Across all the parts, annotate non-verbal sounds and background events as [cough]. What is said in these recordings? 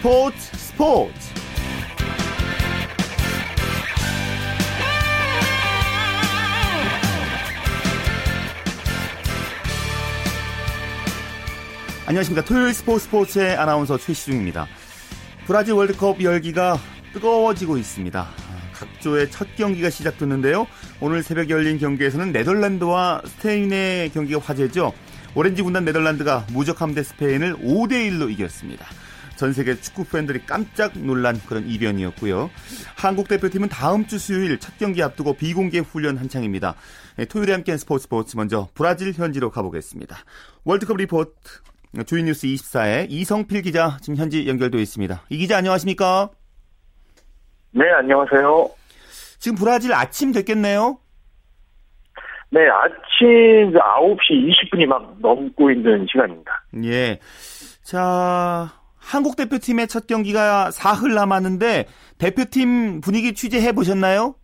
스포츠 스포츠. 안녕하십니까. 토요일 스포츠 스포츠의 아나운서 최시중입니다. 브라질 월드컵 열기가 뜨거워지고 있습니다. 각조의 첫 경기가 시작됐는데요. 오늘 새벽 열린 경기에서는 네덜란드와 스페인의 경기가 화제죠. 오렌지 군단 네덜란드가 무적함대 스페인을 5대1로 이겼습니다. 전 세계 축구 팬들이 깜짝 놀란 그런 이변이었고요. 한국 대표팀은 다음 주 수요일 첫 경기 앞두고 비공개 훈련 한창입니다. 네, 토요일에 함께한 스포츠 스포츠 먼저 브라질 현지로 가보겠습니다. 월드컵 리포트 조이뉴스 24의 이성필 기자 지금 현지 연결되어 있습니다. 이 기자 안녕하십니까? 네, 안녕하세요. 지금 브라질 아침 됐겠네요? 네, 아침 9시 20분이 막 넘고 있는 시간입니다. 예. 자, 한국 대표팀의 첫 경기가 사흘 남았는데 대표팀 분위기 취재해 보셨나요?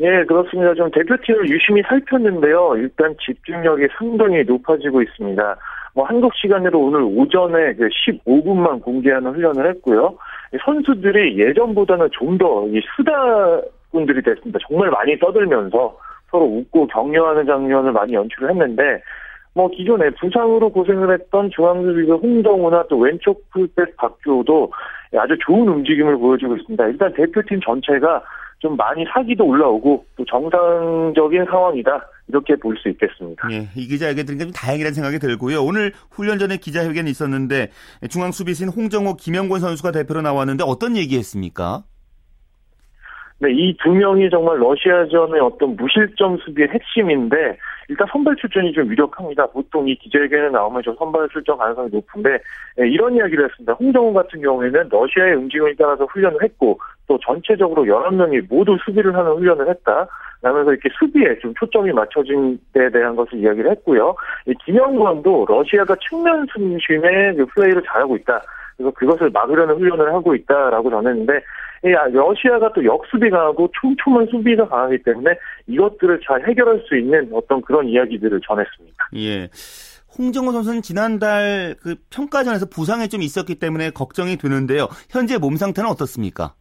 예, 그렇습니다. 좀 대표팀을 유심히 살폈는데요. 일단 집중력이 상당히 높아지고 있습니다. 뭐 한국 시간으로 오늘 오전에 15분만 그 공개하는 훈련을 했고요. 선수들이 예전보다는 좀더 수다꾼들이 됐습니다. 정말 많이 떠들면서 서로 웃고 격려하는 장면을 많이 연출을 했는데 뭐 기존에 부상으로 고생을 했던 중앙수비수 홍정우나 또 왼쪽 풀백 박주호도 아주 좋은 움직임을 보여주고 있습니다. 일단 대표팀 전체가 좀 많이 사기도 올라오고 또 정상적인 상황이다 이렇게 볼 수 있겠습니다. 예, 이 기자에게 들으니까 좀 다행이라는 생각이 들고요. 오늘 훈련 전에 기자회견이 있었는데 중앙 수비수인 홍정호, 김영권 선수가 대표로 나왔는데 어떤 얘기했습니까? 네, 이 두 명이 정말 러시아전의 어떤 무실점 수비의 핵심인데 일단 선발 출전이 좀 유력합니다. 보통 이 기자회견에 나오면 좀 선발 출전 가능성이 높은데 네, 이런 이야기를 했습니다. 홍정훈 같은 경우에는 러시아의 움직임에 따라서 훈련을 했고 또 전체적으로 여러 명이 모두 수비를 하는 훈련을 했다. 라면서 이렇게 수비에 좀 초점이 맞춰진 데 대한 것을 이야기를 했고요. 이 김영권도 러시아가 측면 중심의 그 플레이를 잘하고 있다. 그래서 그것을 막으려는 훈련을 하고 있다라고 전했는데 아, 러시아가 또 역수비 가하고 촘촘한 수비가 강하기 때문에 이것들을 잘 해결할 수 있는 어떤 그런 이야기들을 전했습니다. 예. 홍정호 선수는 지난달 그 평가전에서 부상이 좀 있었기 때문에 걱정이 되는데요. 현재 몸 상태는 어떻습니까?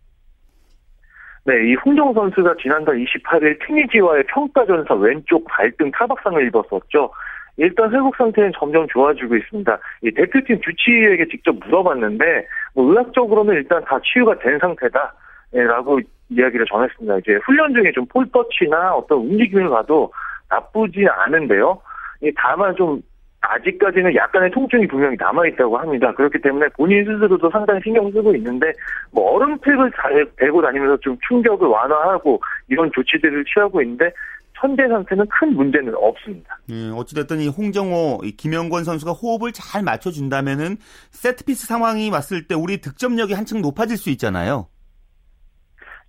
네, 이 홍정호 선수가 지난달 28일 튀니지와의 평가전에서 왼쪽 발등 타박상을 입었었죠. 일단 회복 상태는 점점 좋아지고 있습니다. 이 대표팀 주치의에게 직접 물어봤는데 뭐 의학적으로는 일단 다 치유가 된 상태다 라고 이야기를 전했습니다. 이제 훈련 중에 좀 폴터치나 어떤 움직임을 봐도 나쁘지 않은데요. 다만 좀 아직까지는 약간의 통증이 분명히 남아있다고 합니다. 그렇기 때문에 본인 스스로도 상당히 신경 쓰고 있는데, 뭐, 얼음팩을 잘 대고 다니면서 좀 충격을 완화하고 이런 조치들을 취하고 있는데, 현재 상태는 큰 문제는 없습니다. 예, 어찌됐든 이 홍정호, 이 김영권 선수가 호흡을 잘 맞춰준다면은 세트피스 상황이 왔을 때 우리 득점력이 한층 높아질 수 있잖아요.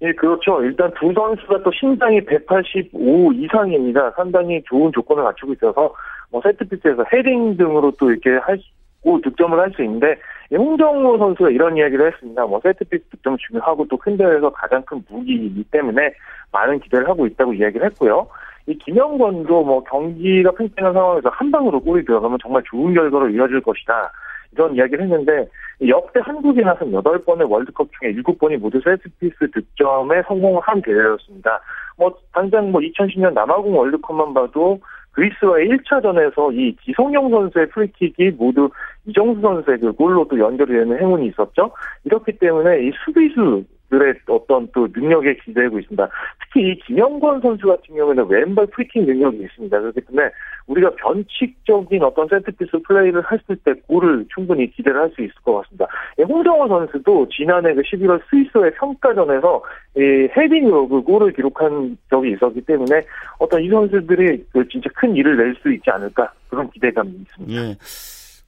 예, 그렇죠. 일단 두 선수가 또 신장이 185 이상입니다. 상당히 좋은 조건을 갖추고 있어서 뭐 세트피스에서 헤딩 등으로 또 이렇게 할고 득점을 할 수 있는데 홍정호 선수가 이런 이야기를 했습니다. 뭐 세트피스 득점 중요하고 또 큰 대회에서 가장 큰 무기이기 때문에 많은 기대를 하고 있다고 이야기를 했고요. 이 김영권도 뭐 경기가 팽팽한 상황에서 한 방으로 골이 들어가면 정말 좋은 결과로 이어질 것이다. 이런 이야기를 했는데 역대 한국이 나선 8번의 월드컵 중에 7번이 모두 세트피스 득점에 성공을 한 대회였습니다. 뭐 당장 뭐 2010년 남아공 월드컵만 봐도 그리스와의 1차전에서 이 기성용 선수의 프리킥이 모두 이정수 선수의 그 골로 또 연결이 되는 행운이 있었죠. 이렇기 때문에 이 수비수들의 어떤 또 능력에 기대고 있습니다. 특히 이 김영권 선수 같은 경우에는 왼발 프리킥 능력이 있습니다. 그렇기 때문에 우리가 변칙적인 어떤 세트피스 플레이를 했을 때 골을 충분히 기대를 할 수 있을 것 같습니다. 홍정호 선수도 지난해 그 11월 스위스와의 평가전에서 이 헤딩으로 그 골을 기록한 적이 있었기 때문에 어떤 이 선수들이 그 진짜 큰 일을 낼 수 있지 않을까 그런 기대감이 있습니다. 예.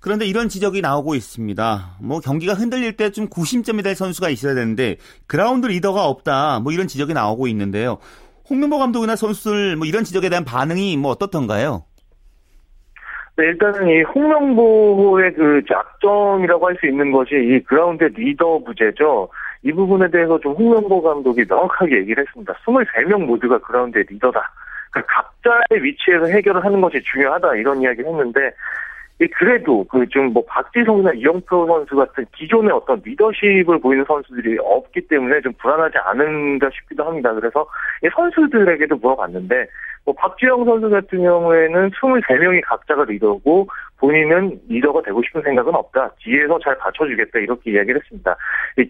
그런데 이런 지적이 나오고 있습니다. 뭐 경기가 흔들릴 때 좀 구심점이 될 선수가 있어야 되는데 그라운드 리더가 없다. 뭐 이런 지적이 나오고 있는데요. 홍명보 감독이나 선수들 뭐 이런 지적에 대한 반응이 뭐 어떻던가요? 네, 일단은 이 홍명보의 그 작전이라고 할 수 있는 것이 이 그라운드 리더 부재죠. 이 부분에 대해서 좀 홍명보 감독이 명확하게 얘기를 했습니다. 23명 모두가 그라운드의 리더다. 그러니까 각자의 위치에서 해결을 하는 것이 중요하다 이런 이야기를 했는데 그래도 그좀뭐 박지성이나 이영표 선수 같은 기존의 어떤 리더십을 보이는 선수들이 없기 때문에 좀 불안하지 않은가 싶기도 합니다. 그래서 선수들에게도 물어봤는데 뭐 박지영 선수 같은 경우에는 23명이 각자가 리더고 본인은 리더가 되고 싶은 생각은 없다. 뒤에서 잘 받쳐주겠다. 이렇게 이야기를 했습니다.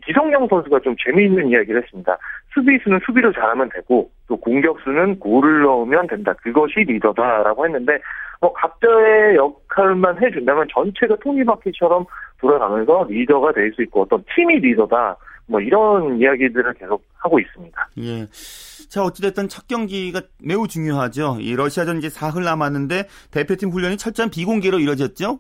기성용 선수가 좀 재미있는 이야기를 했습니다. 수비수는 수비를 잘하면 되고 또 공격수는 골을 넣으면 된다. 그것이 리더다라고 했는데 뭐 각자의 역할만 해준다면 전체가 톱니바퀴처럼 돌아가면서 리더가 될 수 있고 어떤 팀이 리더다. 뭐 이런 이야기들을 계속 하고 있습니다. 예. 자, 어찌됐든 첫 경기가 매우 중요하죠. 이 러시아전 이제 사흘 남았는데 대표팀 훈련이 철저한 비공개로 이뤄졌죠?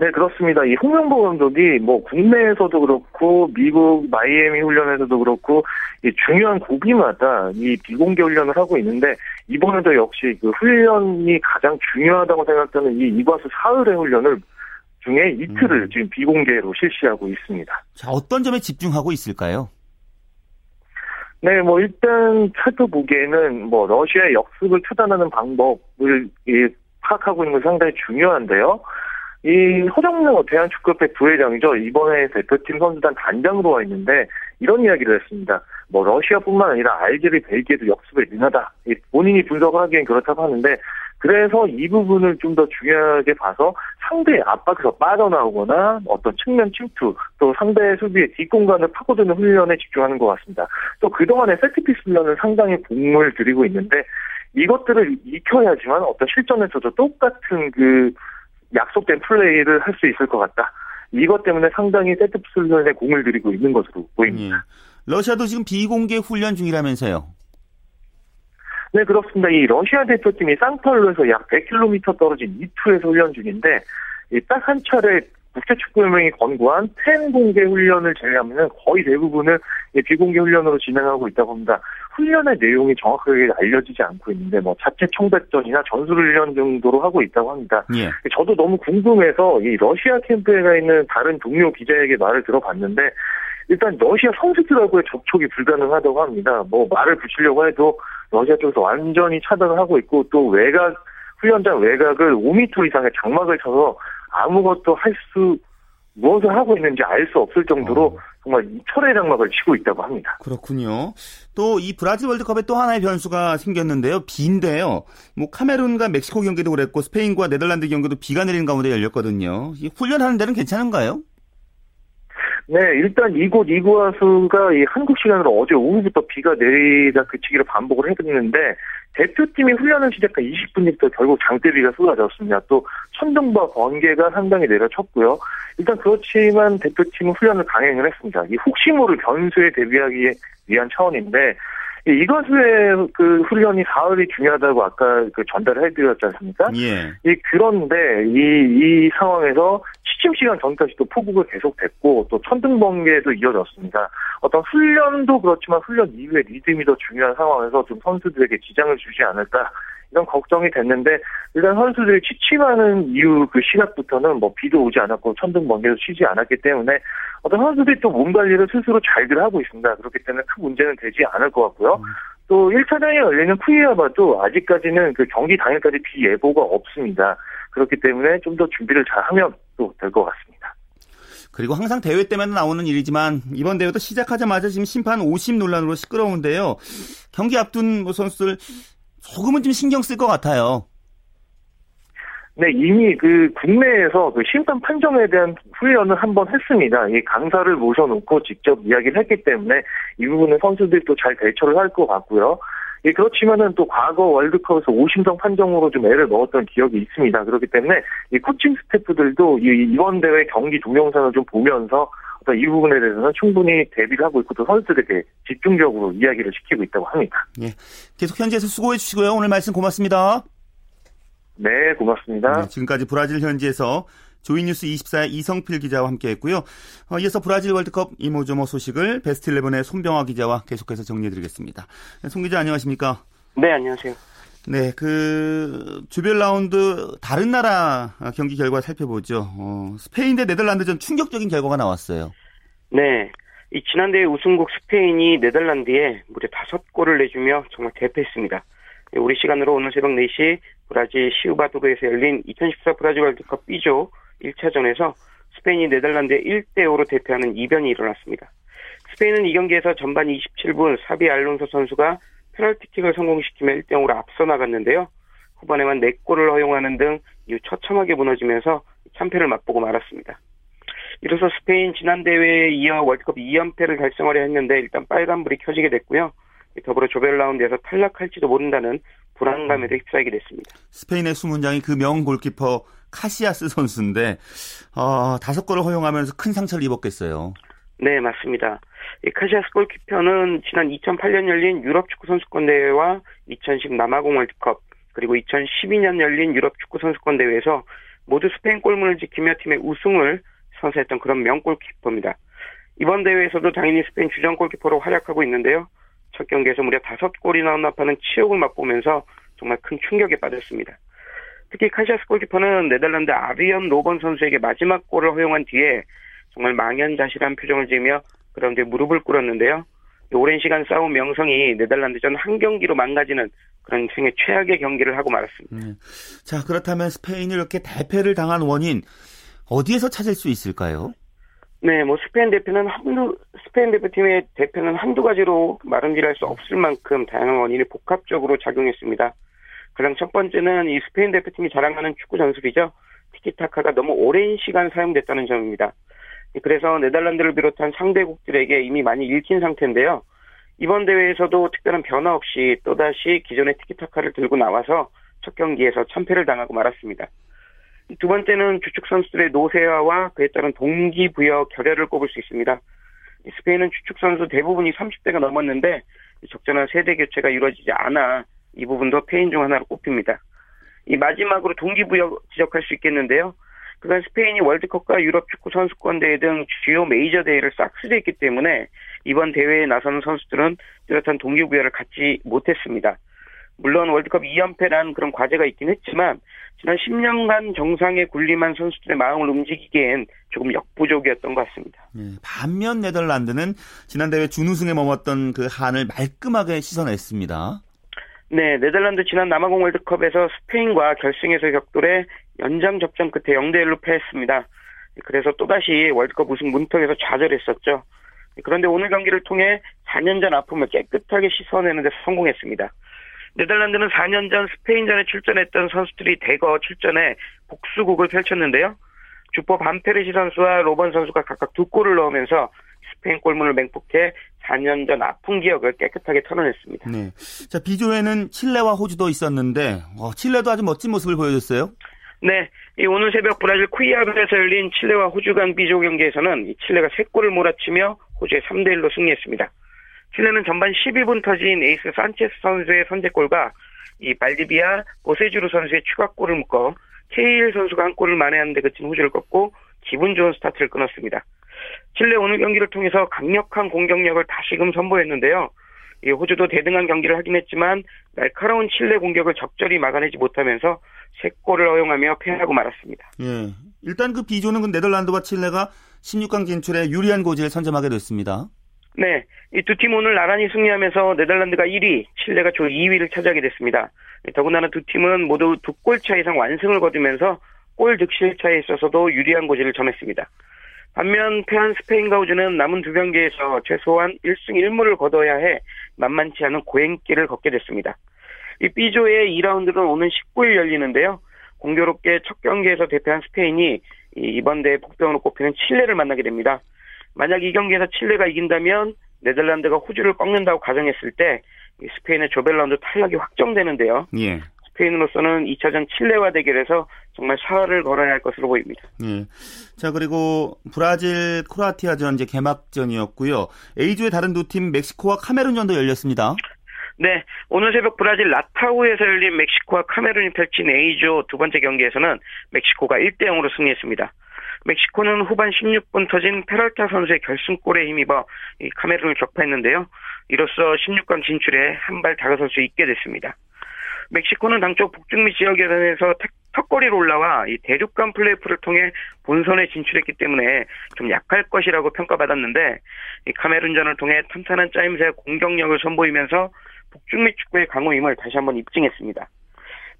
네, 그렇습니다. 이 홍명보 감독이 뭐 국내에서도 그렇고 미국 마이애미 훈련에서도 그렇고 이 중요한 고비마다 이 비공개 훈련을 하고 있는데 이번에도 역시 그 훈련이 가장 중요하다고 생각되는 이 이과수 사흘의 훈련을 중에 이틀을 음. 지금 비공개로 실시하고 있습니다. 자, 어떤 점에 집중하고 있을까요? 네, 뭐 일단 살펴보기에는 뭐 러시아의 역습을 차단하는 방법을 이, 파악하고 있는 건 상당히 중요한데요. 이 허정무 대한축구협회 부회장이죠. 이번에 대표팀 선수단 단장으로 와 있는데 이런 이야기를 했습니다. 뭐 러시아뿐만 아니라 알제리, 벨기에도 역습에 능하다. 본인이 분석을 하기엔 그렇다고 하는데 그래서 이 부분을 좀 더 중요하게 봐서 상대의 압박에서 빠져나오거나 어떤 측면 침투 또 상대 수비의 뒷공간을 파고드는 훈련에 집중하는 것 같습니다. 또 그동안의 세트피스 훈련은 상당히 공을 들이고 있는데 이것들을 익혀야지만 어떤 실전에서도 똑같은 그 약속된 플레이를 할 수 있을 것 같다. 이것 때문에 상당히 세트피스 훈련에 공을 들이고 있는 것으로 보입니다. 예. 러시아도 지금 비공개 훈련 중이라면서요? 네, 그렇습니다. 이 러시아 대표팀이 쌍팔로에서 약 100km 떨어진 이투에서 훈련 중인데, 딱 한 차례 국제축구연맹이 권고한 텐 공개 훈련을 제외하면 거의 대부분을 비공개 훈련으로 진행하고 있다고 합니다. 훈련의 내용이 정확하게 알려지지 않고 있는데 뭐 자체 청백전이나 전술 훈련 정도로 하고 있다고 합니다. 예. 저도 너무 궁금해서 이 러시아 캠프에 가 있는 다른 동료 기자에게 말을 들어봤는데 일단 러시아 선수들하고의 접촉이 불가능하다고 합니다. 뭐 말을 붙이려고 해도 러시아 쪽에서 완전히 차단을 하고 있고 또 외곽 훈련장 외곽을 5m 이상의 장막을 쳐서 아무것도 할 수 무엇을 하고 있는지 알 수 없을 정도로 어. 정말 철의 장막을 치고 있다고 합니다. 그렇군요. 또 이 브라질 월드컵에 또 하나의 변수가 생겼는데요. 비인데요. 뭐 카메룬과 멕시코 경기도 그랬고 스페인과 네덜란드 경기도 비가 내리는 가운데 열렸거든요. 훈련하는 데는 괜찮은가요? 네, 일단 이곳 이구아수가 이 한국 시간으로 어제 오후부터 비가 내리다 그치기를 반복을 해드리는데 대표팀이 훈련을 시작한 20분부터 결국 장대비가 쏟아졌습니다. 또 천둥과 번개가 상당히 내려쳤고요. 일단 그렇지만 대표팀은 훈련을 강행을 했습니다. 이 혹시 모를 변수에 대비하기 위한 차원인데 이것의 그 훈련이 사흘이 중요하다고 아까 그 전달을 해드렸지 않습니까? 예. 이 그런데 이, 이 상황에서 시침 시간 전까지 도 폭우가 계속됐고 또 천둥 번개도 이어졌습니다. 어떤 훈련도 그렇지만 훈련 이후에 리듬이 더 중요한 상황에서 좀 선수들에게 지장을 주지 않을까 이런 걱정이 됐는데 일단 선수들이 취침하는 이후 그 시각부터는 뭐 비도 오지 않았고 천둥 번개도 치지 않았기 때문에 어떤 선수들이 또 몸 관리를 스스로 잘들 하고 있습니다. 그렇기 때문에 큰 문제는 되지 않을 것 같고요. 음. 또 1차전이 열리는 쿠이아바도 아직까지는 그 경기 당일까지 비 예보가 없습니다. 그렇기 때문에 좀 더 준비를 잘 하면 또 될 것 같습니다. 그리고 항상 대회 때만 나오는 일이지만 이번 대회도 시작하자마자 지금 심판 50 논란으로 시끄러운데요. 경기 앞둔 뭐 선수들 조금은 좀 신경 쓸 것 같아요. 네, 이미 그 국내에서 그 심판 판정에 대한 훈련을 한번 했습니다. 이 강사를 모셔놓고 직접 이야기를 했기 때문에 이 부분은 선수들이 또잘 대처를 할 것 같고요. 예, 그렇지만은 또 과거 월드컵에서 오심성 판정으로 좀 애를 먹었던 기억이 있습니다. 그렇기 때문에 이 코칭 스태프들도 이 이번 대회 경기 동영상을 좀 보면서 어떤 이 부분에 대해서는 충분히 대비를 하고 있고 또 선수들에게 집중적으로 이야기를 시키고 있다고 합니다. 예. 계속 현지에서 수고해 주시고요. 오늘 말씀 고맙습니다. 네, 고맙습니다. 네, 지금까지 브라질 현지에서 조이뉴스 24의 이성필 기자와 함께했고요. 어, 이어서 브라질 월드컵 이모저모 소식을 베스트 11의 손병화 기자와 계속해서 정리해드리겠습니다. 네, 송 기자 안녕하십니까? 네, 안녕하세요. 네, 그 주별 라운드 다른 나라 경기 결과 살펴보죠. 어, 스페인 대 네덜란드전 충격적인 결과가 나왔어요. 네, 이 지난대 회 우승국 스페인이 네덜란드에 무려 다섯 골을 내주며 정말 대패했습니다. 우리 시간으로 오늘 새벽 4시 브라질 시우바도르에서 열린 2014 브라질 월드컵 B조 1차전에서 스페인이 네덜란드에 1대5로 대표하는 이변이 일어났습니다. 스페인은 이 경기에서 전반 27분 사비 알론소 선수가 페널티킥을 성공시키며 1대0으로 앞서 나갔는데요. 후반에만 4골을 허용하는 등 이후 처참하게 무너지면서 참패를 맛보고 말았습니다. 이로써 스페인 지난 대회에 이어 월드컵 2연패를 달성하려 했는데 일단 빨간불이 켜지게 됐고요. 더불어 조별 라운드에서 탈락할지도 모른다는 불안감에도 휩싸이게 됐습니다. 스페인의 수문장이 그 명 골키퍼 카시아스 선수인데 어, 다섯 골을 허용하면서 큰 상처를 입었겠어요. 네, 맞습니다. 카시아스 골키퍼는 지난 2008년 열린 유럽 축구 선수권 대회와 2010 남아공 월드컵 그리고 2012년 열린 유럽 축구 선수권 대회에서 모두 스페인 골문을 지키며 팀의 우승을 선사했던 그런 명골키퍼입니다. 이번 대회에서도 당연히 스페인 주전 골키퍼로 활약하고 있는데요. 첫 경기에서 무려 다섯 골이나 혼납하는 치욕을 맛보면서 정말 큰 충격에 빠졌습니다. 특히 카시아스 골키퍼는 네덜란드 아리언 로번 선수에게 마지막 골을 허용한 뒤에 정말 망연자실한 표정을 지으며 그런데 무릎을 꿇었는데요. 오랜 시간 싸운 명성이 네덜란드전 한 경기로 망가지는 그런 생애 최악의 경기를 하고 말았습니다. 네. 자 그렇다면 스페인이 이렇게 대패를 당한 원인 어디에서 찾을 수 있을까요? 네, 뭐 스페인 대표는 한두 스페인 대표팀의 대표는 한두 가지로 말음질할 수 없을 만큼 다양한 원인이 복합적으로 작용했습니다. 가장 첫 번째는 이 스페인 대표팀이 자랑하는 축구 전술이죠. 티키타카가 너무 오랜 시간 사용됐다는 점입니다. 그래서 네덜란드를 비롯한 상대국들에게 이미 많이 읽힌 상태인데요. 이번 대회에서도 특별한 변화 없이 또다시 기존의 티키타카를 들고 나와서 첫 경기에서 참패를 당하고 말았습니다. 두 번째는 주축 선수들의 노세화와 그에 따른 동기부여 결여를 꼽을 수 있습니다. 스페인은 주축 선수 대부분이 30대가 넘었는데 적절한 세대 교체가 이루어지지 않아 이 부분도 패인 중 하나로 꼽힙니다. 이 마지막으로 동기부여 지적할 수 있겠는데요. 그간 스페인이 월드컵과 유럽 축구 선수권 대회 등 주요 메이저 대회를 싹쓸이했기 때문에 이번 대회에 나서는 선수들은 뚜렷한 동기부여를 갖지 못했습니다. 물론 월드컵 2연패란 그런 과제가 있긴 했지만 지난 10년간 정상에 군림한 선수들의 마음을 움직이기엔 조금 역부족이었던 것 같습니다. 네, 반면 네덜란드는 지난 대회 준우승에 머물렀던 그 한을 말끔하게 씻어냈습니다. 네, 네덜란드 지난 남아공 월드컵에서 스페인과 결승에서 격돌해 연장 접전 끝에 0대 1로 패했습니다. 그래서 또다시 월드컵 우승 문턱에서 좌절했었죠. 그런데 오늘 경기를 통해 4년 전 아픔을 깨끗하게 씻어내는 데 성공했습니다. 네덜란드는 4년 전 스페인전에 출전했던 선수들이 대거 출전해 복수극을 펼쳤는데요. 주포 반페르시 선수와 로번 선수가 각각 두 골을 넣으면서 스페인 골문을 맹폭해 4년 전 아픈 기억을 깨끗하게 털어냈습니다. 네. 자, B조에는 칠레와 호주도 있었는데, 어, 칠레도 아주 멋진 모습을 보여줬어요. 네. 이 오늘 새벽 브라질 쿠이아바에서 열린 칠레와 호주 간 B조 경기에서는 칠레가 3골을 몰아치며 호주에 3대1로 승리했습니다. 칠레는 전반 12분 터진 에이스 산체스 선수의 선제골과 이 발디비아 오세주루 선수의 추가골을 묶어 케일 선수가 한 골을 만회하는데 그친 호주를 꺾고 기분 좋은 스타트를 끊었습니다. 칠레 오늘 경기를 통해서 강력한 공격력을 다시금 선보였는데요. 이 호주도 대등한 경기를 하긴 했지만 날카로운 칠레 공격을 적절히 막아내지 못하면서 세 골을 허용하며 패하고 말았습니다. 예. 일단 그 B조는 그 네덜란드와 칠레가 16강 진출에 유리한 고지를 선점하게 됐습니다. 네. 이 두 팀 오늘 나란히 승리하면서 네덜란드가 1위, 칠레가 조 2위를 차지하게 됐습니다. 더군다나 두 팀은 모두 두 골 차 이상 완승을 거두면서 골 득실 차에 있어서도 유리한 고지를 점했습니다. 반면 패한 스페인과 우주는 남은 두 경기에서 최소한 1승 1무를 거둬야 해 만만치 않은 고행길을 걷게 됐습니다. 이 B조의 2라운드는 오는 19일 열리는데요. 공교롭게 첫 경기에서 대패한 스페인이 이번 대회 복병으로 꼽히는 칠레를 만나게 됩니다. 만약 이 경기에서 칠레가 이긴다면 네덜란드가 호주를 꺾는다고 가정했을 때 스페인의 조별 라운드 탈락이 확정되는데요. 예. 스페인으로서는 2차전 칠레와 대결에서 정말 사활을 걸어야 할 것으로 보입니다. 예. 자 그리고 브라질 크로아티아전 이제 개막전이었고요. A조의 다른 두 팀 멕시코와 카메룬전도 열렸습니다. 네, 오늘 새벽 브라질 라타우에서 열린 멕시코와 카메룬이 펼친 A조 두 번째 경기에서는 멕시코가 1대 0으로 승리했습니다. 멕시코는 후반 16분 터진 페럴타 선수의 결승골에 힘입어 카메룬을 격파했는데요. 이로써 16강 진출에 한 발 다가설 수 있게 됐습니다. 멕시코는 당초 북중미 지역에서 턱걸이로 올라와 이 대륙간 플레이오프를 통해 본선에 진출했기 때문에 좀 약할 것이라고 평가받았는데 이 카메룬전을 통해 탄탄한 짜임새 공격력을 선보이면서 북중미 축구의 강호 임을 다시 한번 입증했습니다.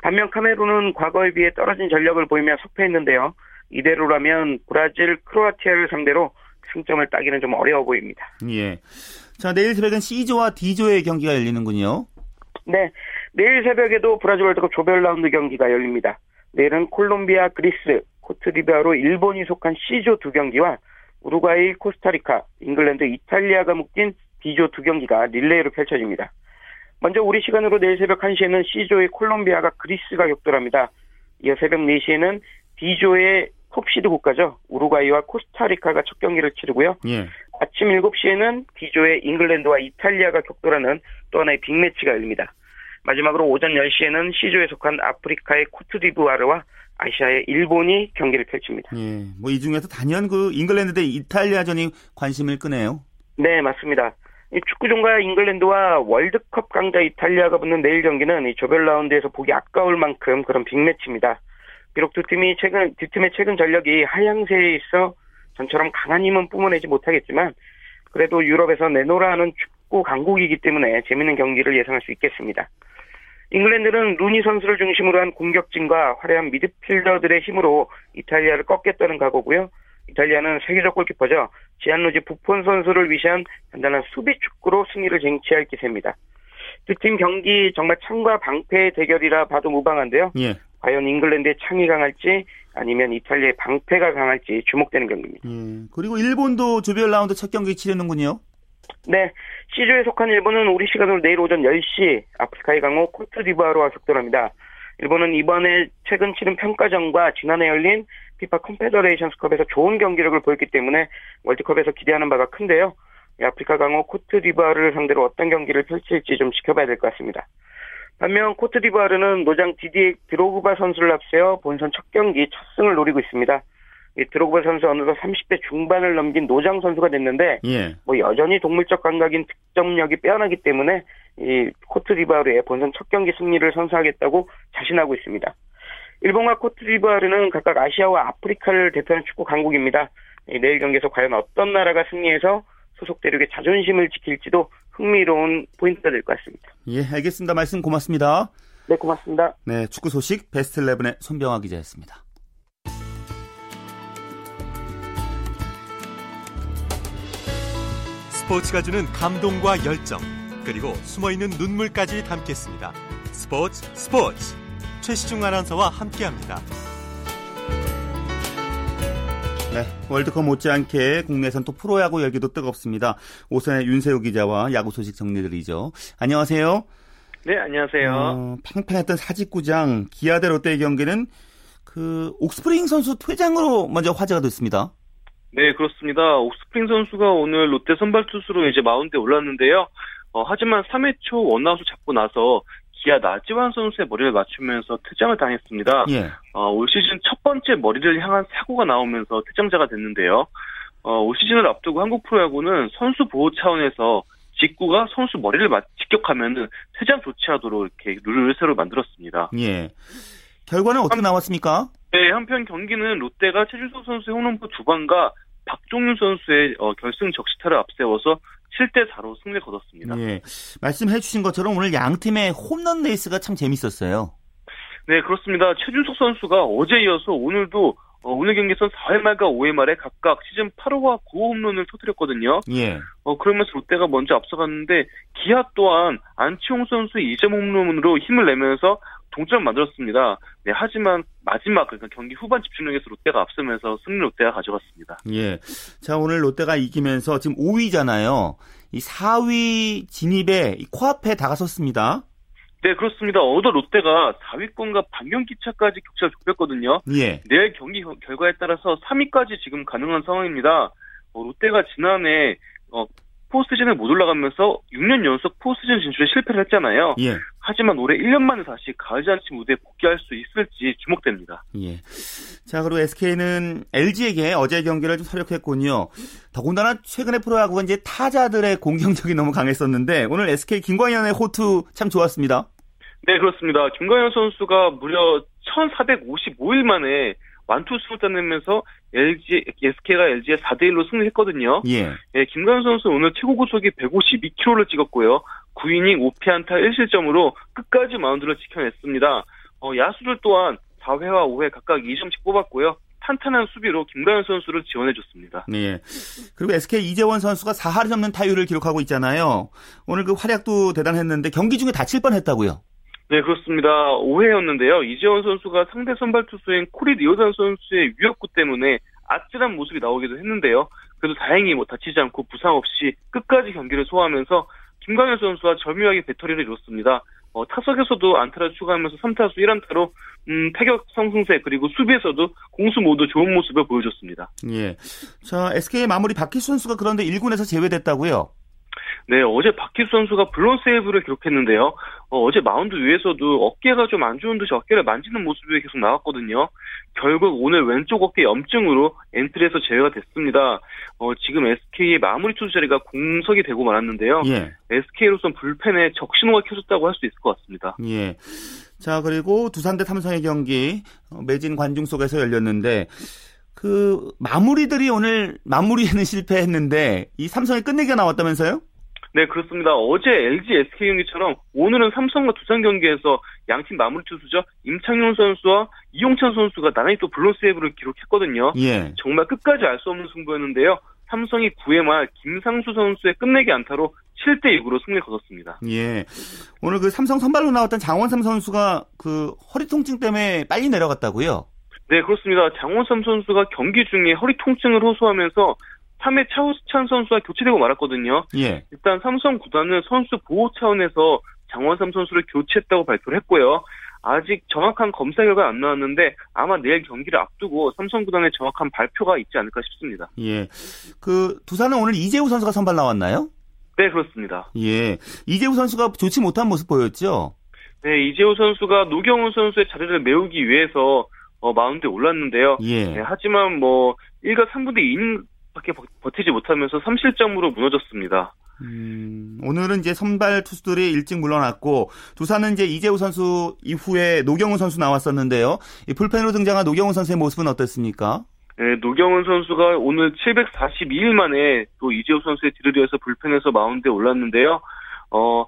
반면 카메룬은 과거에 비해 떨어진 전력을 보이며 석패했는데요. 이대로라면 브라질, 크로아티아를 상대로 승점을 따기는 좀 어려워 보입니다. 예. 자, 내일 새벽은 C조와 D조의 경기가 열리는군요. 네. 내일 새벽에도 브라질 월드컵 조별 라운드 경기가 열립니다. 내일은 콜롬비아, 그리스, 코트디부아르 일본이 속한 C조 두 경기와 우루과이, 코스타리카, 잉글랜드, 이탈리아가 묶인 D조 두 경기가 릴레이로 펼쳐집니다. 먼저 우리 시간으로 내일 새벽 1시에는 C조의 콜롬비아가 그리스가 격돌합니다. 이어 새벽 4시에는 D조의 톱시드 국가죠. 우루과이와 코스타리카가 첫 경기를 치르고요. 예. 아침 7시에는 D조의 잉글랜드와 이탈리아가 격돌하는 또 하나의 빅매치가 열립니다. 마지막으로 오전 10시에는 C조에 속한 아프리카의 코트디부아르와 아시아의 일본이 경기를 펼칩니다. 예. 뭐 이 중에서 단연 그 잉글랜드 대 이탈리아전이 관심을 끄네요. 네, 맞습니다. 이 축구 종가 잉글랜드와 월드컵 강자 이탈리아가 붙는 내일 경기는 이 조별 라운드에서 보기 아까울 만큼 그런 빅매치입니다. 비록 두 팀이 최근 두 팀의 최근 전력이 하향세에 있어 전처럼 강한 힘은 뿜어내지 못하겠지만 그래도 유럽에서 내노라 하는 축구 강국이기 때문에 재밌는 경기를 예상할 수 있겠습니다. 잉글랜드는 루니 선수를 중심으로 한 공격진과 화려한 미드필더들의 힘으로 이탈리아를 꺾겠다는 각오고요. 이탈리아는 세계적 골키퍼죠. 지안루지 부폰 선수를 위시한 단단한 수비 축구로 승리를 쟁취할 기세입니다. 두 팀 경기 정말 창과 방패의 대결이라 봐도 무방한데요. 예. 과연 잉글랜드의 창이 강할지 아니면 이탈리아의 방패가 강할지 주목되는 경기입니다. 예. 그리고 일본도 조별 라운드 첫 경기 치르는군요. 네, C조에 속한 일본은 우리 시간으로 내일 오전 10시 아프리카의 강호 코트디부아르와 격돌합니다. 일본은 이번에 최근 치른 평가전과 지난해 열린 피파 컴페더레이션스컵에서 좋은 경기력을 보였기 때문에 월드컵에서 기대하는 바가 큰데요. 아프리카 강호 코트디부아르를 상대로 어떤 경기를 펼칠지 좀 지켜봐야 될 것 같습니다. 반면 코트디부아르는 노장 디디에 드로그바 선수를 앞세워 본선 첫 경기 첫 승을 노리고 있습니다. 이 드로그바 선수 어느덧 30대 중반을 넘긴 노장 선수가 됐는데 예. 뭐 여전히 동물적 감각인 득점력이 빼어나기 때문에 이 코트디부아르의 본선 첫 경기 승리를 선사하겠다고 자신하고 있습니다. 일본과 코트디부아르는 각각 아시아와 아프리카를 대표하는 축구 강국입니다. 내일 경기에서 과연 어떤 나라가 승리해서 소속 대륙의 자존심을 지킬지도 흥미로운 포인트가 될 것 같습니다. 예, 알겠습니다. 말씀 고맙습니다. 네, 고맙습니다. 네, 축구 소식 베스트 11의 손병화 기자였습니다. 스포츠가 주는 감동과 열정, 그리고 숨어있는 눈물까지 담겠습니다. 스포츠 스포츠 최시중 아나운서와 함께합니다. 네, 월드컵 못지않게 국내선 또 프로야구 열기도 뜨겁습니다. 오선의 윤세호 기자와 야구 소식 정리드리죠. 안녕하세요. 네, 안녕하세요. 어, 팽팽했던 사직구장 기아 대 롯데의 경기는 그 옥스프링 선수 퇴장으로 먼저 화제가 됐습니다. 네, 그렇습니다. 옥스프링 선수가 오늘 롯데 선발 투수로 이제 마운드에 올랐는데요. 어, 하지만 3회 초 원아웃을 잡고 나서 기아 나지완 선수의 머리를 맞추면서 퇴장을 당했습니다. 예. 어, 올 시즌 첫 번째 머리를 향한 사고가 나오면서 퇴장자가 됐는데요. 어, 올 시즌을 앞두고 한국 프로야구는 선수 보호 차원에서 직구가 선수 머리를 맞, 직격하면은 퇴장 조치하도록 이렇게 룰을 새로 만들었습니다. 예. 결과는 어떻게 나왔습니까? 네, 한편 경기는 롯데가 최준석 선수의 홈런포 두 방과 박종윤 선수의 어, 결승 적시타를 앞세워서 7대 4로 승리를 거뒀습니다. 예. 말씀해 주신 것처럼 오늘 양 팀의 홈런 레이스가 참 재밌었어요. 네, 그렇습니다. 최준석 선수가 어제 이어서 오늘도 어, 오늘 경기에서 4회 말과 5회 말에 각각 시즌 8호와 9호 홈런을 터뜨렸거든요. 예. 어, 그러면서 롯데가 먼저 앞서갔는데 기아 또한 안치홍 선수의 2점 홈런으로 힘을 내면서 동점을 만들었습니다. 네, 하지만 마지막 그러니까 경기 후반 집중력에서 롯데가 앞서면서 승리 롯데가 가져갔습니다. 예. 자, 오늘 롯데가 이기면서 지금 5위잖아요. 이 4위 진입에 코앞에 다가섰습니다. 네, 그렇습니다. 어제 롯데가 4위권과 반경기 차까지 격차를 좁혔거든요. 예. 내일 경기 결과에 따라서 3위까지 지금 가능한 상황입니다. 어, 롯데가 지난해 어, 포스트시즌에 못 올라가면서 6년 연속 포스트시즌 진출에 실패를 했잖아요. 예. 하지만 올해 1년 만에 다시 가을 잔치 무대에 복귀할 수 있을지 주목됩니다. 예. 자, 그리고 SK는 LG에게 어제 경기를 좀 서력했군요. 더군다나 최근에 프로야구가 이제 타자들의 공격력이 너무 강했었는데 오늘 SK 김광현의 호투 참 좋았습니다. 네, 그렇습니다. 김광현 선수가 무려 1455일 만에 완투 수를 따내면서 LG, SK가 LG에 4대 1로 승리했거든요. 예. 예, 김광현 선수 오늘 최고 구속이 152km를 찍었고요. 9이닝 5피안타 1실점으로 끝까지 마운드를 지켜냈습니다. 어, 야수들 또한 4회와 5회 각각 2점씩 뽑았고요. 탄탄한 수비로 김가현 선수를 지원해줬습니다. 네. 그리고 SK 이재원 선수가 4할이 넘는 타율을 기록하고 있잖아요. 오늘 그 활약도 대단했는데 경기 중에 다칠 뻔했다고요? 네, 그렇습니다. 5회였는데요. 이재원 선수가 상대 선발 투수인 코리 리오단 선수의 위협구 때문에 아찔한 모습이 나오기도 했는데요. 그래도 다행히 뭐 다치지 않고 부상 없이 끝까지 경기를 소화하면서 김광현 선수와 절묘하게 배터리를 이뤘습니다. 어, 타석에서도 안타를 추가하면서 3타수 1안타로 음, 타격 상승세 그리고 수비에서도 공수 모두 좋은 모습을 보여줬습니다. 예. 자, SK의 마무리 박희수 선수가 그런데 1군에서 제외됐다고요? 네, 어제 박희수 선수가 블론 세이브를 기록했는데요. 어, 제 마운드 위에서도 어깨가 좀 안 좋은 듯이 어깨를 만지는 모습이 계속 나왔거든요. 결국 오늘 왼쪽 어깨 염증으로 엔트리에서 제외가 됐습니다. 어, 지금 SK의 마무리 투수 자리가 공석이 되고 말았는데요. 예. SK로선 불펜에 적신호가 켜졌다고 할 수 있을 것 같습니다. 예. 자, 그리고 두산 대 삼성의 경기 어, 매진 관중 속에서 열렸는데 그 마무리들이 오늘 마무리에는 실패했는데 이 삼성이 끝내기가 나왔다면서요? 네, 그렇습니다. 어제 LG SK 경기처럼 오늘은 삼성과 두산 경기에서 양팀 마무리 투수죠. 임창용 선수와 이용찬 선수가 나란히 또 블론 세이브를 기록했거든요. 예. 정말 끝까지 알 수 없는 승부였는데요. 삼성이 9회 말 김상수 선수의 끝내기 안타로 7대 6으로 승리를 거뒀습니다. 예. 오늘 그 삼성 선발로 나왔던 장원삼 선수가 그 허리 통증 때문에 빨리 내려갔다고요? 네, 그렇습니다. 장원삼 선수가 경기 중에 허리 통증을 호소하면서 3회 차우스찬 선수와 교체되고 말았거든요. 예. 일단 삼성 구단은 선수 보호 차원에서 장원삼 선수를 교체했다고 발표를 했고요. 아직 정확한 검사 결과 안 나왔는데 아마 내일 경기를 앞두고 삼성 구단의 정확한 발표가 있지 않을까 싶습니다. 예. 그 두산은 오늘 이재우 선수가 선발 나왔나요? 네, 그렇습니다. 예. 이재우 선수가 좋지 못한 모습 보였죠? 네, 이재우 선수가 노경훈 선수의 자리를 메우기 위해서 어, 마운드에 올랐는데요. 예. 네, 하지만 뭐 1가 3분의 2인밖에 버티지 못하면서 3실점으로 무너졌습니다. 음, 오늘은 이제 선발 투수들이 일찍 물러났고 두산은 이제 이재우 선수 이후에 노경훈 선수 나왔었는데요. 이 불펜으로 등장한 노경훈 선수의 모습은 어땠습니까? 네, 노경훈 선수가 오늘 742일 만에 또 이재우 선수의 뒤를 이어서 불펜에서 마운드에 올랐는데요. 어,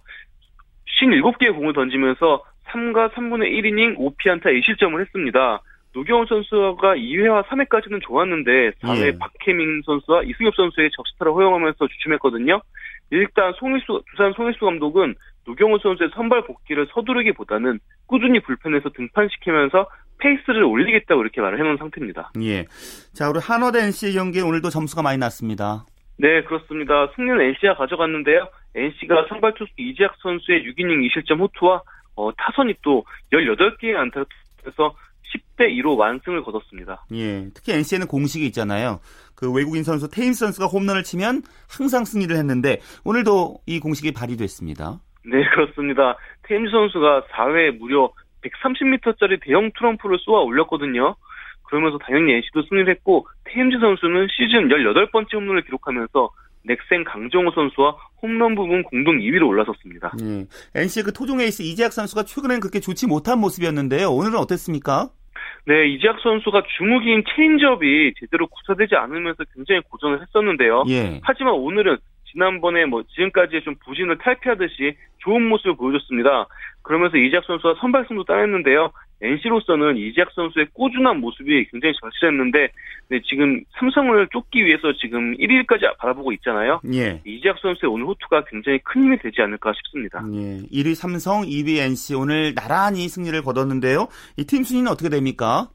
57개의 공을 던지면서 3과 3분의 1이닝 5피안타 1실점을 했습니다. 노경훈 선수가 2회와 3회까지는 좋았는데 4회 예. 박혜민 선수와 이승엽 선수의 적시타를 허용하면서 주춤했거든요. 일단 송일수 두산 송일수 감독은 노경훈 선수의 선발 복귀를 서두르기보다는 꾸준히 불펜에서 등판시키면서 페이스를 올리겠다고 이렇게 말을 해놓은 상태입니다. 예. 자, 우리 한화 대 NC의 경기에 오늘도 점수가 많이 났습니다. 네, 그렇습니다. 승리는 NC가 가져갔는데요. NC가 선발 투수 이재학 선수의 6이닝 2실점 호투와 어, 타선이 또 18개의 안타를 해서 10대 2로 완승을 거뒀습니다. 예. 특히 NC에는 공식이 있잖아요. 그 외국인 선수 테임스 선수가 홈런을 치면 항상 승리를 했는데 오늘도 이 공식이 발휘됐습니다. 네, 그렇습니다. 테임즈 선수가 4회에 무려 130m짜리 대형 트럼프를 쏘아 올렸거든요. 그러면서 당연히 NC도 승리를 했고 테임즈 선수는 시즌 18번째 홈런을 기록하면서 넥센 강정호 선수와 홈런 부분 공동 2위로 올라섰습니다. 예. NC의 그 토종 에이스 이재학 선수가 최근엔 그렇게 좋지 못한 모습이었는데요. 오늘은 어땠습니까? 네, 이재학 선수가 중후기인 체인지업이 제대로 구사되지 않으면서 굉장히 고전을 했었는데요. 예. 하지만 오늘은 지난번에 뭐 지금까지의 좀 부진을 탈피하듯이 좋은 모습을 보여줬습니다. 그러면서 이재학 선수가 선발승도 따냈는데요. NC로서는 이재학 선수의 꾸준한 모습이 굉장히 절실했는데 네, 지금 삼성을 쫓기 위해서 지금 1위까지 바라보고 있잖아요. 예. 이재학 선수의 오늘 호투가 굉장히 큰 힘이 되지 않을까 싶습니다. 예. 1위 삼성, 2위 NC 오늘 나란히 승리를 거뒀는데요. 이 팀 순위는 어떻게 됩니까?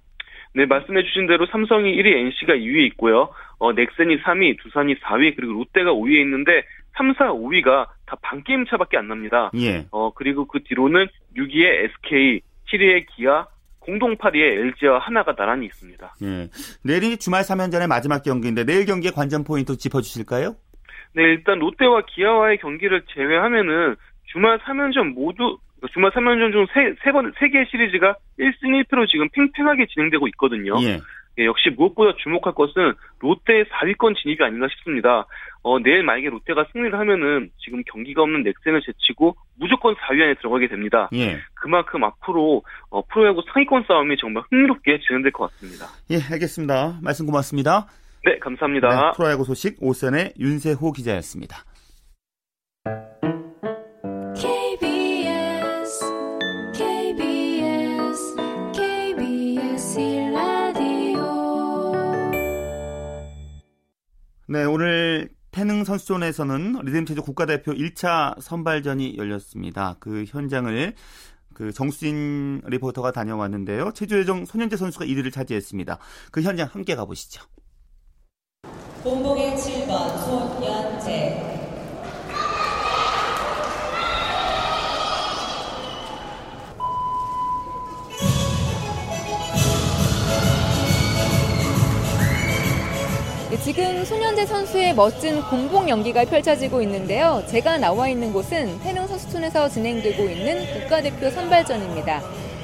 네, 말씀해주신 대로 삼성이 1위, NC가 2위에 있고요. 어, 넥센이 3위, 두산이 4위, 그리고 롯데가 5위에 있는데 3, 4, 5위가 다 반게임 차밖에 안 납니다. 예. 어, 그리고 그 뒤로는 6위에 SK, 7위에 기아, 공동 8위에 LG와 하나가 나란히 있습니다. 예. 내일이 주말 3연전의 마지막 경기인데 내일 경기의 관전 포인트 짚어주실까요? 네, 일단 롯데와 기아와의 경기를 제외하면은 주말 3연전 모두 주말 3연전 중 세, 세 번, 세 개의 시리즈가 1승 1패로 지금 팽팽하게 진행되고 있거든요. 예. 예, 역시 무엇보다 주목할 것은 롯데의 4위권 진입이 아닌가 싶습니다. 어, 내일 만약에 롯데가 승리를 하면은 지금 경기가 없는 넥센을 제치고 무조건 4위 안에 들어가게 됩니다. 예. 그만큼 앞으로 어, 프로야구 상위권 싸움이 정말 흥미롭게 진행될 것 같습니다. 예, 알겠습니다. 말씀 고맙습니다. 네, 감사합니다. 네, 프로야구 소식 오선의 윤세호 기자였습니다. 네, 오늘 태능 선수촌에서는 리듬체조 국가대표 1차 선발전이 열렸습니다. 그 현장을 그 정수진 리포터가 다녀왔는데요. 체조예정 손현재 선수가 1위를 차지했습니다. 그 현장 함께 가보시죠. 본봉의 7번 손현재 지금 손현재 선수의 멋진 공복 연기가 펼쳐지고 있는데요. 제가 나와 있는 곳은 태릉 선수촌에서 진행되고 있는 국가대표 선발전입니다.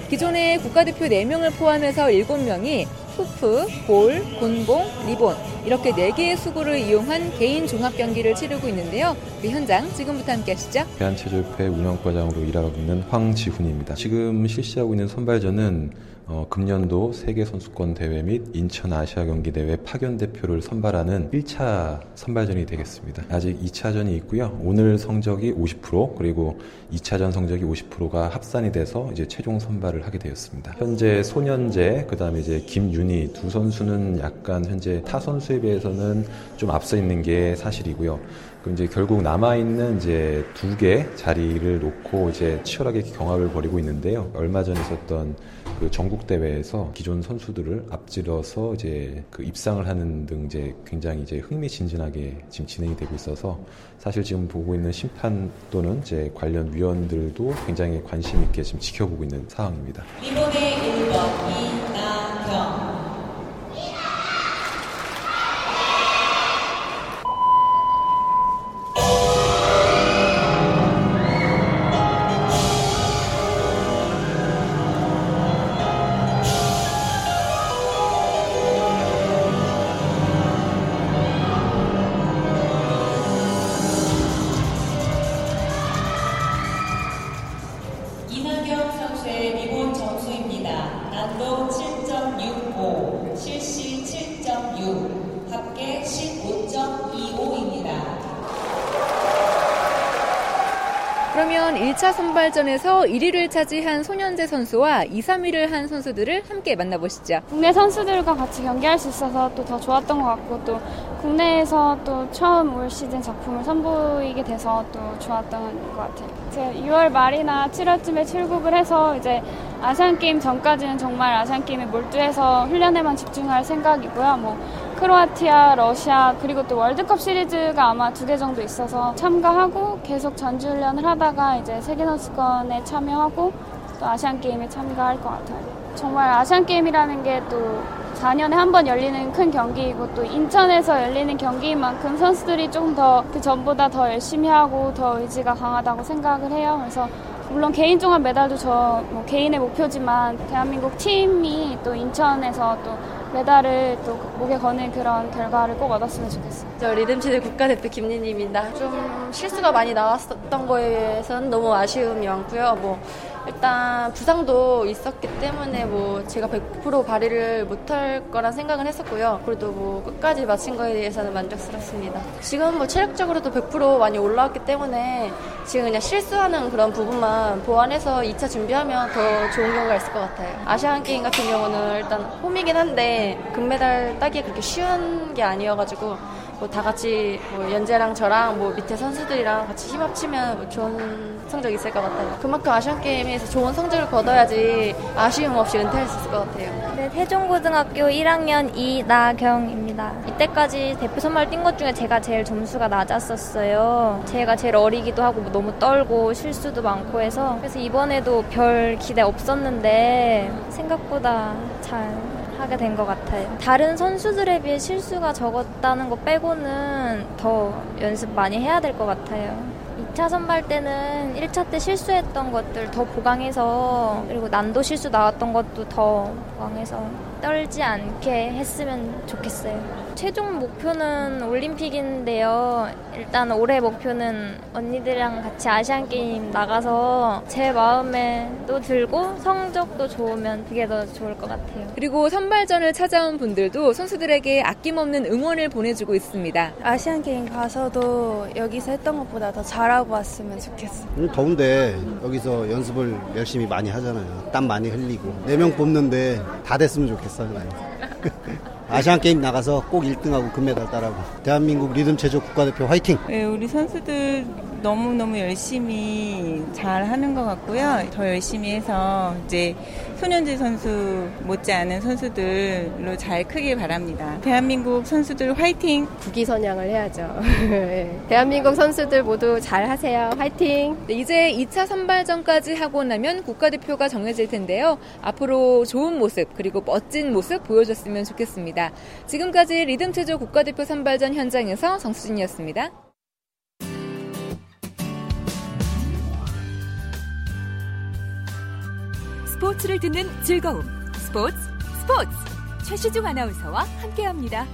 기존의 국가대표 4명을 포함해서 7명이 후프, 볼, 곤봉, 리본 이렇게 4개의 수구를 이용한 개인 종합 경기를 치르고 있는데요. 그 현장 지금부터 함께 하시죠. 대한체조협회 운영과장으로 일하고 있는 황지훈입니다. 지금 실시하고 있는 선발전은 어, 금년도 세계선수권 대회 및 인천 아시아 경기 대회 파견 대표를 선발하는 1차 선발전이 되겠습니다. 아직 2차전이 있고요. 오늘 성적이 50% 그리고 2차전 성적이 50%가 합산이 돼서 이제 최종 선발을 하게 되었습니다. 현재 소년재 그다음에 이제 김윤희 두 선수는 약간 현재 타 선수에 비해서는 좀 앞서 있는 게 사실이고요. 그 이제 결국 남아 있는 이제 두 개 자리를 놓고 이제 치열하게 경합을 벌이고 있는데요. 얼마 전에 있었던 그 전국 대회에서 기존 선수들을 앞질러서 이제 그 입상을 하는 등 이제 굉장히 이제 흥미진진하게 지금 진행이 되고 있어서 사실 지금 보고 있는 심판 또는 이제 관련 위원들도 굉장히 관심 있게 지금 지켜보고 있는 상황입니다. 리본의 1번 이나경 1차 선발전에서 1위를 차지한 손현재 선수와 2, 3위를 한 선수들을 함께 만나보시죠. 국내 선수들과 같이 경기할 수 있어서 또 더 좋았던 것 같고 또 국내에서 또 처음 올 시즌 작품을 선보이게 돼서 또 좋았던 것 같아요. 제가 6월 말이나 7월쯤에 출국을 해서 이제 아시안 게임 전까지는 정말 아시안 게임에 몰두해서 훈련에만 집중할 생각이고요. 뭐 크로아티아, 러시아 그리고 또 월드컵 시리즈가 아마 두 개 정도 있어서 참가하고 계속 전주 훈련을 하다가 이제 세계 선수권에 참여하고 또 아시안 게임에 참가할 것 같아요. 정말 아시안 게임이라는 게 또 4년에 한 번 열리는 큰 경기이고 또 인천에서 열리는 경기인 만큼 선수들이 조금 더 그 전보다 더 열심히 하고 더 의지가 강하다고 생각을 해요. 그래서 물론 개인 종합 메달도 저 뭐 개인의 목표지만 대한민국 팀이 또 인천에서 또 메달을 또 목에 거는 그런 결과를 꼭 얻었으면 좋겠어요. 저 리듬체조 국가대표 김린입니다. 좀 실수가 많이 나왔었던 거에선 너무 아쉬움이 많고요. 뭐 일단 부상도 있었기 때문에 뭐 제가 100% 발휘를 못할 거란 생각은 했었고요. 그래도 뭐 끝까지 마친 거에 대해서는 만족스럽습니다. 지금 뭐 체력적으로도 100% 많이 올라왔기 때문에 지금 그냥 실수하는 그런 부분만 보완해서 2차 준비하면 더 좋은 경우가 있을 것 같아요. 아시안 게임 같은 경우는 일단 홈이긴 한데 금메달 따기 그렇게 쉬운 게 아니어가지고 뭐 다 같이 뭐 연재랑 저랑 뭐 밑에 선수들이랑 같이 힘 합치면 뭐 좋은 성적 있을 것 같아요. 그만큼 아시안 게임에서 좋은 성적을 거둬야지 아쉬움 없이 은퇴할 수 있을 것 같아요. 네, 태종고등학교 1학년 이나경입니다. 이때까지 대표 선발 뛴 것 중에 제가 제일 점수가 낮았었어요. 제가 제일 어리기도 하고 너무 떨고 실수도 많고 해서 그래서 이번에도 별 기대 없었는데 생각보다 잘 하게 된 것 같아요. 다른 선수들에 비해 실수가 적었다는 것 빼고는 더 연습 많이 해야 될 것 같아요. 2차 선발 때는 1차 때 실수했던 것들 더 보강해서 그리고 난도 실수 나왔던 것도 더 보강해서 떨지 않게 했으면 좋겠어요. 최종 목표는 올림픽인데요. 일단 올해 목표는 언니들이랑 같이 아시안 게임 나가서 제 마음에 또 들고 성적도 좋으면 그게 더 좋을 것 같아요. 그리고 선발전을 찾아온 분들도 선수들에게 아낌없는 응원을 보내주고 있습니다. 아시안 게임 가서도 여기서 했던 것보다 더 잘하고 왔으면 좋겠어요. 더운데 여기서 연습을 열심히 많이 하잖아요. 땀 많이 흘리고 네명 뽑는데 다 됐으면 좋겠어요. [laughs] 아시안 게임 나가서 꼭 1등하고 금메달 따라고 대한민국 리듬 체조 국가대표 화이팅. 네, 우리 선수들 너무 너무 열심히 잘 하는 것 같고요. 더 열심히 해서 이제 손현지 선수 못지않은 선수들로 잘 크길 바랍니다. 대한민국 선수들 화이팅! 국기 선양을 해야죠. 네. [laughs] 대한민국 선수들 모두 잘 하세요. 화이팅! 네, 이제 2차 선발전까지 하고 나면 국가대표가 정해질 텐데요. 앞으로 좋은 모습 그리고 멋진 모습 보여줬으면 좋겠습니다. 지금까지 리듬체조 국가대표 선발전 현장에서 정수진이었습니다. 스포츠를 듣는 즐거움. 스포츠, 스포츠. 최시중 아나운서와 함께합니다.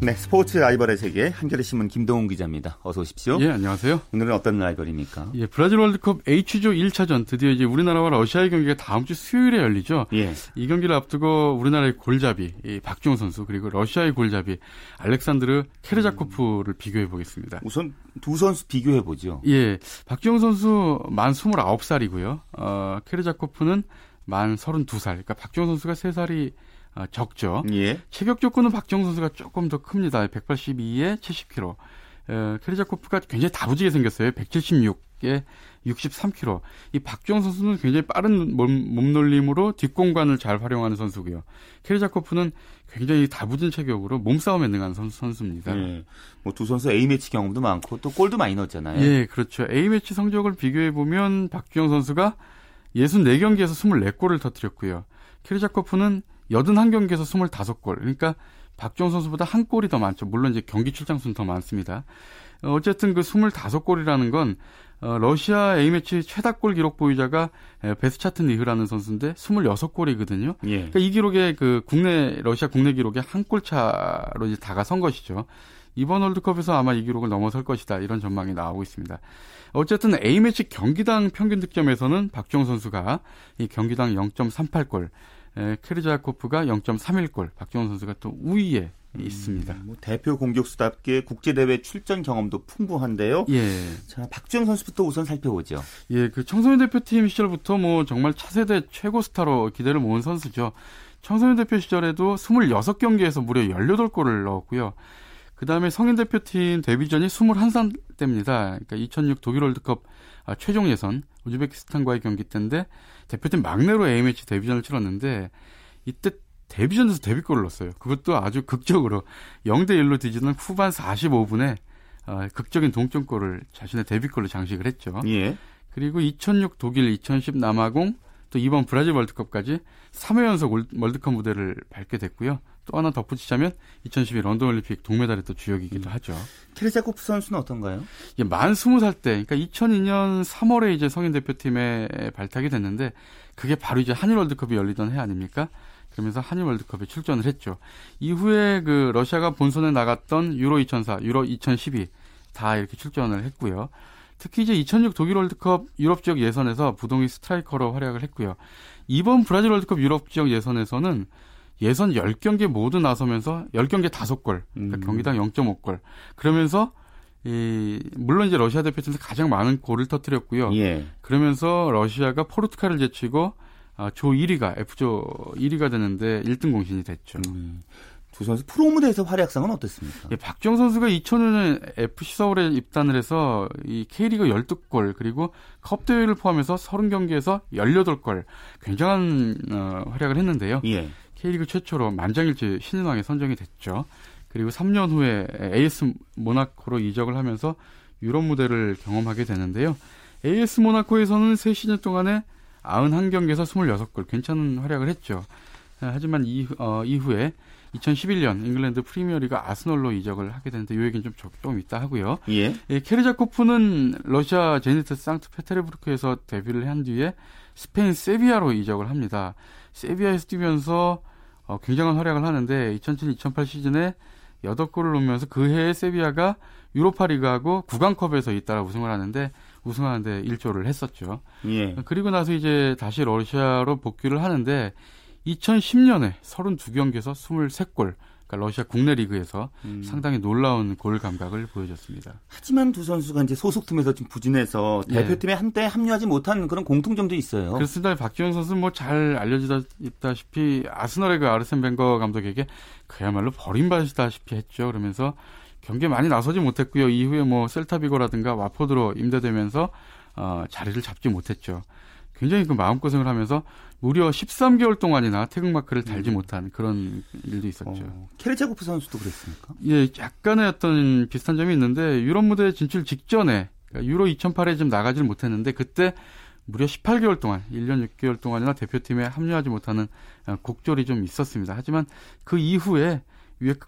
네, 스포츠 라이벌의 세계 한겨레 신문 김동훈 기자입니다. 어서 오십시오. 예, 안녕하세요. 오늘은 어떤 라이벌입니까? 예, 브라질 월드컵 H조 1차전 드디어 이제 우리나라와 러시아의 경기가 다음 주 수요일에 열리죠. 예. 이 경기를 앞두고 우리나라의 골잡이 이 박주영 선수 그리고 러시아의 골잡이 알렉산드르 케르자코프를 비교해 보겠습니다. 우선 두 선수 비교해 보죠. 예, 박주영 선수 만 29살이고요. 어, 케르자코프는 만 32살. 그러니까 박주영 선수가 3살이 어, 적죠. 예. 체격 조건은 박정 선수가 조금 더 큽니다. 182에 70kg. 어, 케리자코프가 굉장히 다부지게 생겼어요. 176에 63kg. 이 박주영 선수는 굉장히 빠른 몸, 몸놀림으로 뒷공간을 잘 활용하는 선수고요. 케리자코프는 굉장히 다부진 체격으로 몸싸움에 능한 선수, 선수 입니다. 예. 뭐두 선수 A매치 경험도 많고 또 골도 많이 넣었잖아요. 예, 그렇죠. A매치 성적을 비교해 보면 박주영 선수가 64경기에서 24골을 터뜨렸고요. 케리자코프는 81경기에서 25골. 그러니까 박주영 선수보다 한 골이 더 많죠. 물론 이제 경기 출장 수는 더 많습니다. 어쨌든 그 25골이라는 건 어, 러시아 A매치 최다골 기록 보유자가 베스차트 니흐라는 선수인데 26골이거든요. 예. 그러니까 이 기록에 그 국내 러시아 국내 기록에 한 골 차로 이제 다가선 것이죠. 이번 월드컵에서 아마 이 기록을 넘어설 것이다. 이런 전망이 나오고 있습니다. 어쨌든 A매치 경기당 평균 득점에서는 박주영 선수가 이 경기당 0.38골, 케르자코프가 0.31골, 박정원 선수가 또 우위에 있습니다. 음, 뭐 대표 공격수답게 국제대회 출전 경험도 풍부한데요. 예. 자, 박주영 선수부터 우선 살펴보죠. 예, 그 청소년 대표팀 시절부터 뭐 정말 차세대 최고 스타로 기대를 모은 선수죠. 청소년 대표 시절에도 26경기에서 무려 18골을 넣었고요. 그 다음에 성인 대표팀 데뷔전이 21살 때입니다. 그러니까 2006 독일 월드컵 아, 최종 예선 우즈베키스탄과의 경기 때인데 대표팀 막내로 A매치 데뷔전을 치렀는데 이때 데뷔전에서 데뷔골을 넣었어요. 그것도 아주 극적으로 0대 1로 뒤지는 후반 45분에 어, 극적인 동점골을 자신의 데뷔골로 장식을 했죠. 예. 그리고 2006 독일, 2010 남아공, 또 이번 브라질 월드컵까지 3회 연속 월드컵 무대를 밟게 됐고요. 또 하나 덧붙이자면 2012 런던 올림픽 동메달의 또 주역이기도 하죠. 케르자코프 선수는 어떤가요? 예, 만 20살 때, 그러니까 2002년 3월에 이제 성인 대표팀에 발탁이 됐는데 그게 바로 이제 한일 월드컵이 열리던 해 아닙니까? 그러면서 한일 월드컵에 출전을 했죠. 이후에 그 러시아가 본선에 나갔던 유로 2004, 유로 2012 다 이렇게 출전을 했고요. 특히 이제 2006 독일 월드컵 유럽 지역 예선에서 부동의 스트라이커로 활약을 했고요. 이번 브라질 월드컵 유럽 지역 예선에서는 예선 10경기 모두 나서면서 10경기 5골, 그러니까 음. 경기당 0.5골. 그러면서 이 물론 이제 러시아 대표팀에서 가장 많은 골을 터뜨렸고요. 예. 그러면서 러시아가 포르투갈을 제치고 아, 조 1위가 F조 1위가 되는데 1등 공신이 됐죠. 음. 두 선수 프로 무대에서 활약상은 어떻습니까? 예, 박주영 선수가 2005년에 FC 서울에 입단을 해서 이 K리그 12골 그리고 컵 대회를 포함해서 30경기에서 18골 굉장한 어, 활약을 했는데요. 예. K리그 최초로 만장일치 신인왕에 선정이 됐죠. 그리고 3년 후에 AS 모나코로 이적을 하면서 유럽 무대를 경험하게 되는데요. AS 모나코에서는 3시즌 동안에 91경기에서 26골 괜찮은 활약을 했죠. 하지만 이후, 어, 이후에 2011년 잉글랜드 프리미어리그 아스널로 이적을 하게 되는데 이 얘기는 좀 조금 있다 하고요. 예. 예, 케르자코프는 러시아 제니트 상트 페테르부르크에서 데뷔를 한 뒤에 스페인 세비야로 이적을 합니다. 세비야에서 뛰면서 어, 굉장한 활약을 하는데 2007-2008 시즌에 8골을 넣으면서 그 해에 세비야가 유로파리그하고 구강컵에서 잇따라 우승을 하는데 우승하는데 일조를 했었죠. 예. 그리고 나서 이제 다시 러시아로 복귀를 하는데 2010년에 32경기에서 23골, 그러니까 러시아 국내 리그에서 음. 상당히 놀라운 골 감각을 보여줬습니다. 하지만 두 선수가 이제 소속 팀에서 좀 부진해서 예. 대표팀에 한때 합류하지 못한 그런 공통점도 있어요. 그렇습니다. 박지원 선수 뭐잘 알려지다시피 아스널의 그 아르센 벵거 감독에게 그야말로 버림받으시다시피 했죠. 그러면서 경기에 많이 나서지 못했고요. 이후에 뭐 셀타비고라든가 와포드로 임대되면서 어, 자리를 잡지 못했죠. 굉장히 그 마음고생을 하면서 무려 13개월 동안이나 태극마크를 달지 음. 못한 그런 일도 있었죠. 어, 케르체코프 선수도 그랬습니까? 예, 약간의 어떤 비슷한 점이 있는데 유럽 무대 진출 직전에 그러니까 유로 2008에 좀 나가질 못했는데 그때 무려 18개월 동안, 1년 6개월 동안이나 대표팀에 합류하지 못하는 어, 곡절이 좀 있었습니다. 하지만 그 이후에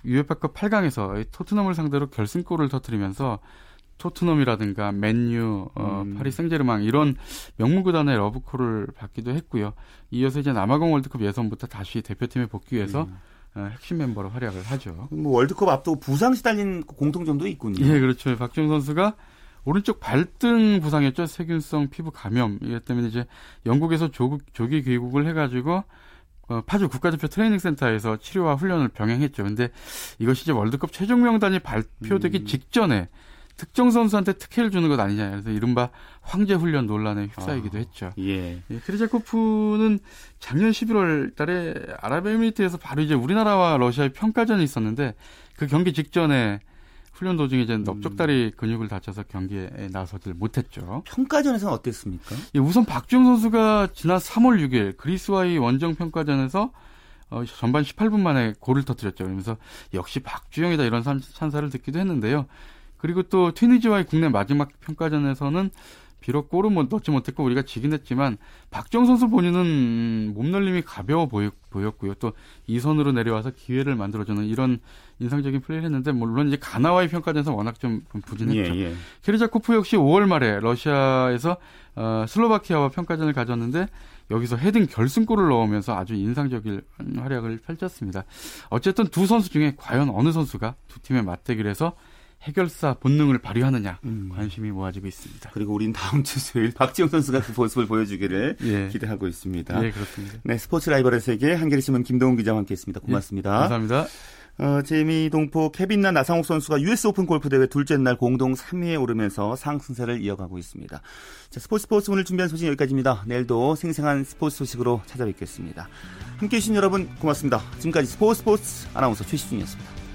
유에파컵 8강에서 토트넘을 상대로 결승골을 터뜨리면서 토트넘이라든가 맨유, 어, 음. 파리 생제르맹 이런 명문 구단의 러브콜을 받기도 했고요. 이어서 이제 남아공 월드컵 예선부터 다시 대표팀에 복귀해서 음. 어, 핵심 멤버로 활약을 하죠. 뭐 월드컵 앞두고 부상 시달린 공통점도 있군요. 예, 그렇죠. 박지용 선수가 오른쪽 발등 부상했죠. 세균성 피부 감염. 이것 때문에 이제 영국에서 조기, 조기 귀국을 해가지고 어, 파주 국가대표 트레이닝 센터에서 치료와 훈련을 병행했죠. 근데 이것이 이제 월드컵 최종 명단이 발표되기 음. 직전에 특정 선수한테 특혜를 주는 것 아니냐. 그래서 이른바 황제 훈련 논란에 휩싸이기도 아, 했죠. 예. 예 크리자코프는 작년 11월 달에 아랍에미리트에서 바로 이제 우리나라와 러시아의 평가전이 있었는데 그 경기 직전에 훈련 도중에 이제 넓적다리 근육을 다쳐서 경기에 나서질 못했죠. 평가전에서는 어땠습니까? 예, 우선 박주영 선수가 지난 3월 6일 그리스와의 원정 평가전에서 어, 전반 18분 만에 골을 터뜨렸죠. 그러면서 역시 박주영이다 이런 찬사를 듣기도 했는데요. 그리고 또 튀니지와의 국내 마지막 평가전에서는 비록 골은 뭐 넣지 못했고 우리가 지긴 했지만 박정 선수 본인은 몸놀림이 가벼워 보였, 고요 또 이선으로 내려와서 기회를 만들어주는 이런 인상적인 플레이를 했는데 물론 이제 가나와의 평가전에서 워낙 좀 부진했죠. 예, 예. 케르자코프 역시 5월 말에 러시아에서 어, 슬로바키아와 평가전을 가졌는데 여기서 헤딩 결승골을 넣으면서 아주 인상적인 활약을 펼쳤습니다. 어쨌든 두 선수 중에 과연 어느 선수가 두 팀의 맞대결에서 해결사 본능을 발휘하느냐 음. 관심이 모아지고 있습니다. 그리고 우린 다음 주 수요일 박지영 선수가 그 모습을 보여주기를 예. 기대하고 있습니다. 네, 그렇습니다. 네, 스포츠 라이벌의 세계 한겨레 신문 김동훈 기자와 함께했습니다. 고맙습니다. 예, 감사합니다. 어, 재미 동포 케빈 나 나상욱 선수가 US 오픈 골프 대회 둘째 날 공동 3위에 오르면서 상승세를 이어가고 있습니다. 자, 스포츠 스포츠 오늘 준비한 소식 여기까지입니다. 내일도 생생한 스포츠 소식으로 찾아뵙겠습니다. 함께 해주신 여러분 고맙습니다. 지금까지 스포츠 스포츠 아나운서 최시중이었습니다.